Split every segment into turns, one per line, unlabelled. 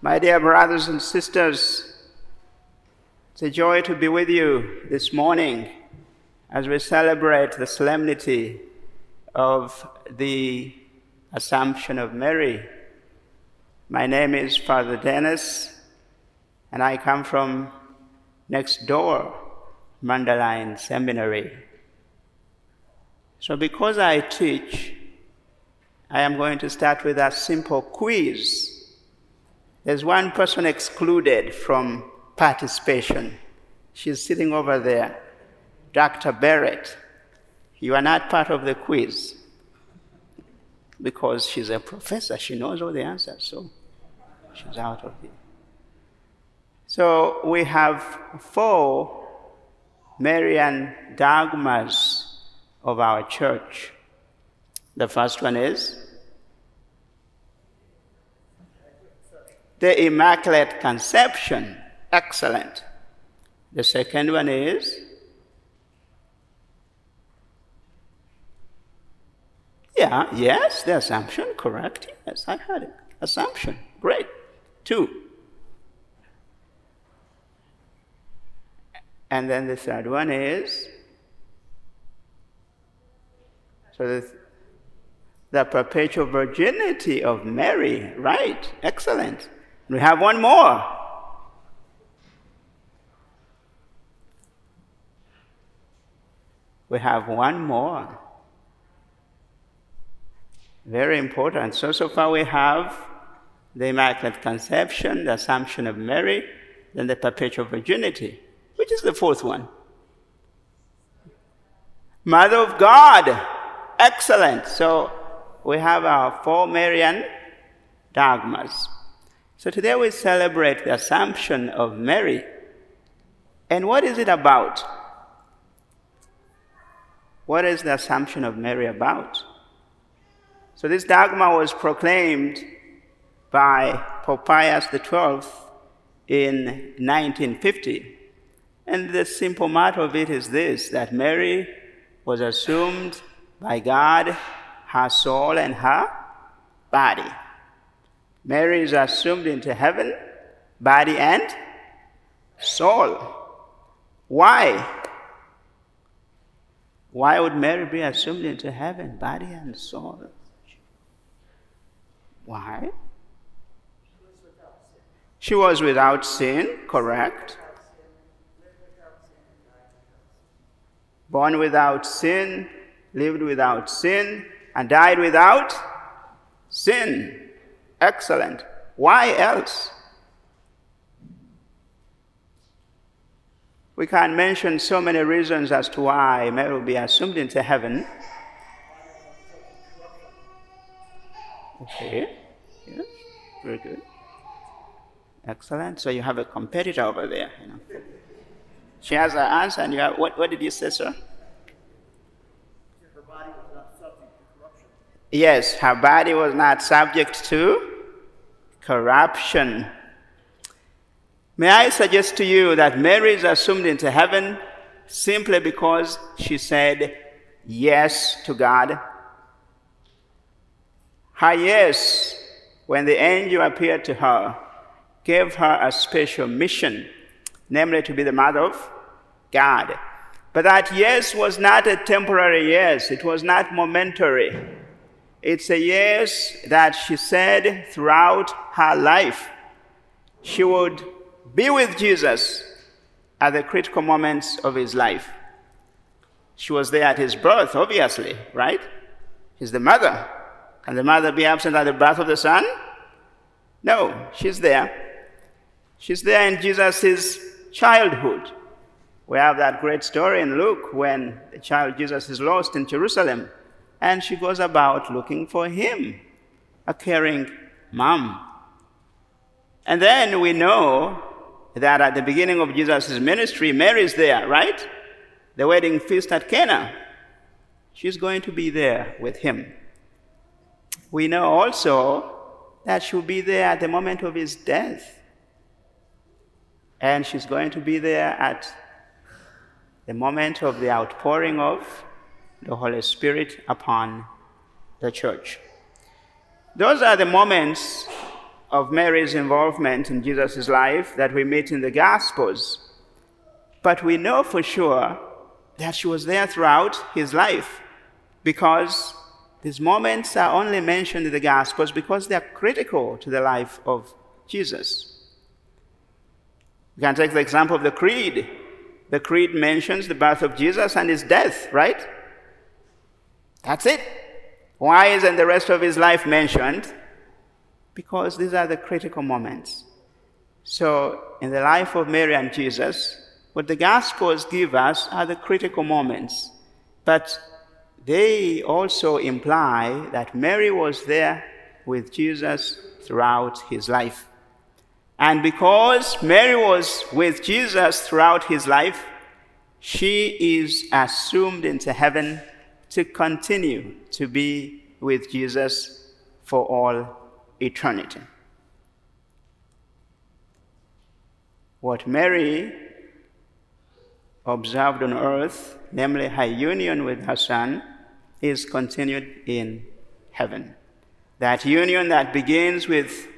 My dear brothers and sisters, it's a joy to be with you this morning as we celebrate the solemnity of the Assumption of Mary. My name is Father Dennis, and I come from next door, Mundelein Seminary. So, because I teach, I am going to start with a simple quiz. There's one person excluded from participation. She's sitting over there, Dr. Barrett. You are not part of the quiz because she's a professor. She knows all the answers, so she's out of it. So we have four Marian dogmas of our church. The first one is the Immaculate Conception. Excellent. The second one is Yeah, yes, the assumption, correct. Yes, I heard it. Assumption, great. Two. And then the third one is so the, the perpetual virginity of Mary, right? Excellent. We have one more. We have one more. Very important. So, so far we have the Immaculate Conception, the Assumption of Mary, then the Perpetual Virginity. Which is the fourth one? Mother of God. Excellent. So we have our four Marian dogmas. So today we celebrate the Assumption of Mary. And what is it about? What is the Assumption of Mary about? So this dogma was proclaimed by Pope Pius XII in 1950. And the simple matter of it is this that Mary was assumed by God, her soul and her body. Mary is assumed into heaven, body and soul. Why? Why would Mary be assumed into heaven, body and soul? Why? She was without sin, correct. Born without sin, lived without sin, and died without sin. Excellent. Why else? We can mention so many reasons as to why Mary will be assumed into heaven. Okay. Yes. Very good. Excellent. So you have a competitor over there. You know. She has her answer, and you have, what, what did you say, sir? Yes, her body was not subject to corruption. May I suggest to you that Mary is assumed into heaven simply because she said yes to God her yes, when the angel appeared to her, gave her a special mission, namely to be the mother of God. But that yes was not a temporary yes, it was not momentary. It's a yes that she said throughout her life. She would be with Jesus at the critical moments of his life. She was there at his birth, obviously, right? She's the mother. Can the mother be absent at the birth of the son? No, she's there. She's there in Jesus' childhood. We have that great story in Luke when the child Jesus is lost in Jerusalem and she goes about looking for him, a caring mom. And then we know that at the beginning of Jesus' ministry, Mary's there, right? The wedding feast at Cana. She's going to be there with him we know also that she'll be there at the moment of his death. And she's going to be there at the moment of the outpouring of the Holy Spirit upon the church. Those are the moments of Mary's involvement in Jesus' life that we meet in the Gospels, but we know for sure that she was there throughout his life because these moments are only mentioned in the Gospels because they are critical to the life of Jesus. You can take the example of the Creed. The Creed mentions the birth of Jesus and his death, right? That's it. Why isn't the rest of his life mentioned? Because these are the critical moments. So, in the life of Mary and Jesus, what the Gospels give us are the critical moments. But they also imply that Mary was there with Jesus throughout his life. And because Mary was with Jesus throughout his life, she is assumed into heaven to continue to be with Jesus for all eternity. What Mary observed on earth, namely her union with her son, is continued in heaven. That union that begins with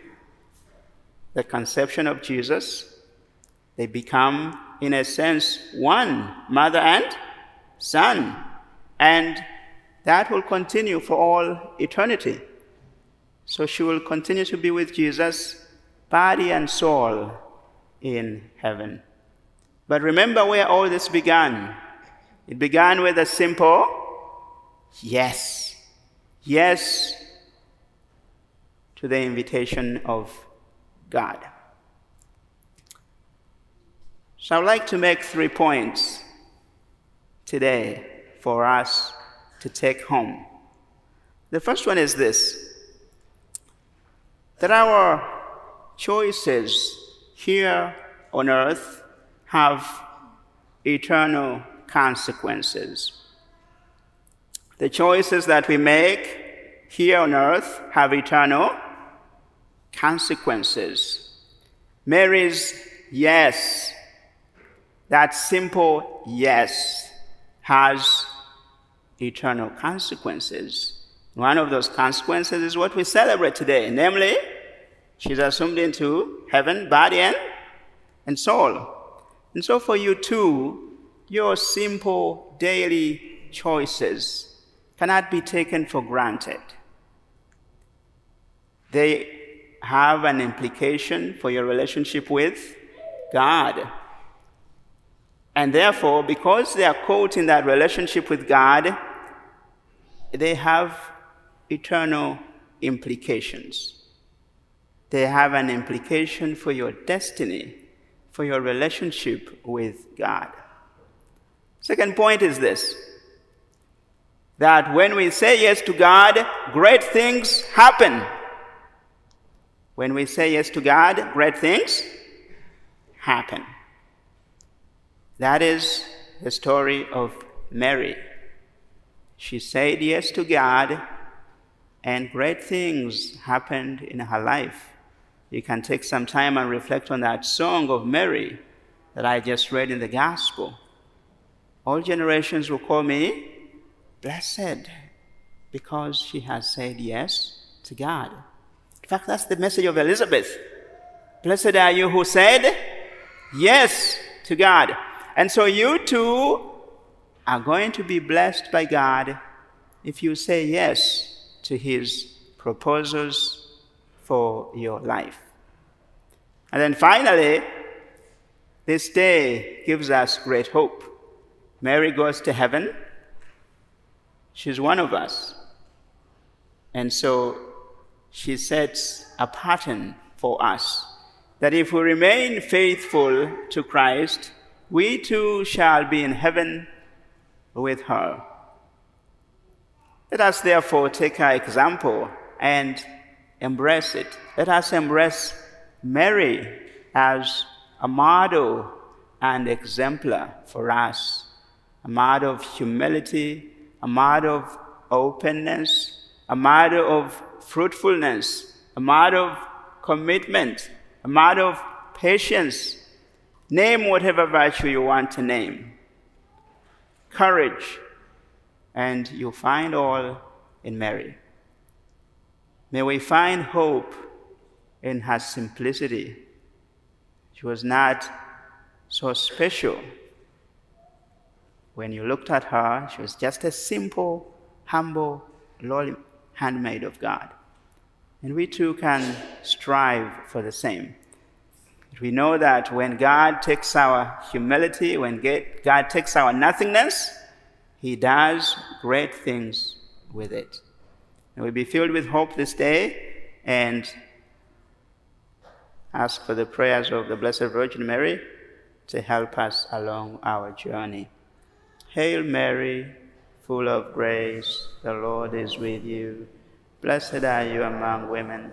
the conception of Jesus, they become, in a sense, one mother and son. And that will continue for all eternity. So she will continue to be with Jesus, body and soul, in heaven. But remember where all this began. It began with a simple yes. Yes to the invitation of God. So I'd like to make three points today for us to take home. The first one is this that our choices here on earth have eternal consequences. The choices that we make here on earth have eternal consequences. Mary's yes, that simple yes, has eternal consequences. One of those consequences is what we celebrate today, namely, she's assumed into heaven, body, and, and soul. And so, for you too, your simple daily choices cannot be taken for granted. They have an implication for your relationship with God. And therefore, because they are caught in that relationship with God, they have eternal implications. They have an implication for your destiny, for your relationship with God. Second point is this that when we say yes to God, great things happen. When we say yes to God, great things happen. That is the story of Mary. She said yes to God, and great things happened in her life. You can take some time and reflect on that song of Mary that I just read in the Gospel. All generations will call me blessed because she has said yes to God In fact, that's the message of Elizabeth. Blessed are you who said yes to God. And so you too are going to be blessed by God if you say yes to his proposals for your life. And then finally, this day gives us great hope. Mary goes to heaven. She's one of us. And so she sets a pattern for us that if we remain faithful to Christ, we too shall be in heaven with her. Let us therefore take her example and embrace it. Let us embrace Mary as a model and exemplar for us, a model of humility, a model of openness, a model of fruitfulness, a model of commitment, a model of patience. Name whatever virtue you want to name. Courage, and you'll find all in Mary. May we find hope in her simplicity. She was not so special. When you looked at her, she was just a simple, humble, lowly handmaid of God. And we too can strive for the same. We know that when God takes our humility, when God takes our nothingness, He does great things with it. And we be filled with hope this day and ask for the prayers of the Blessed Virgin Mary to help us along our journey. Hail Mary, full of grace, the Lord is with you. Blessed are you among women,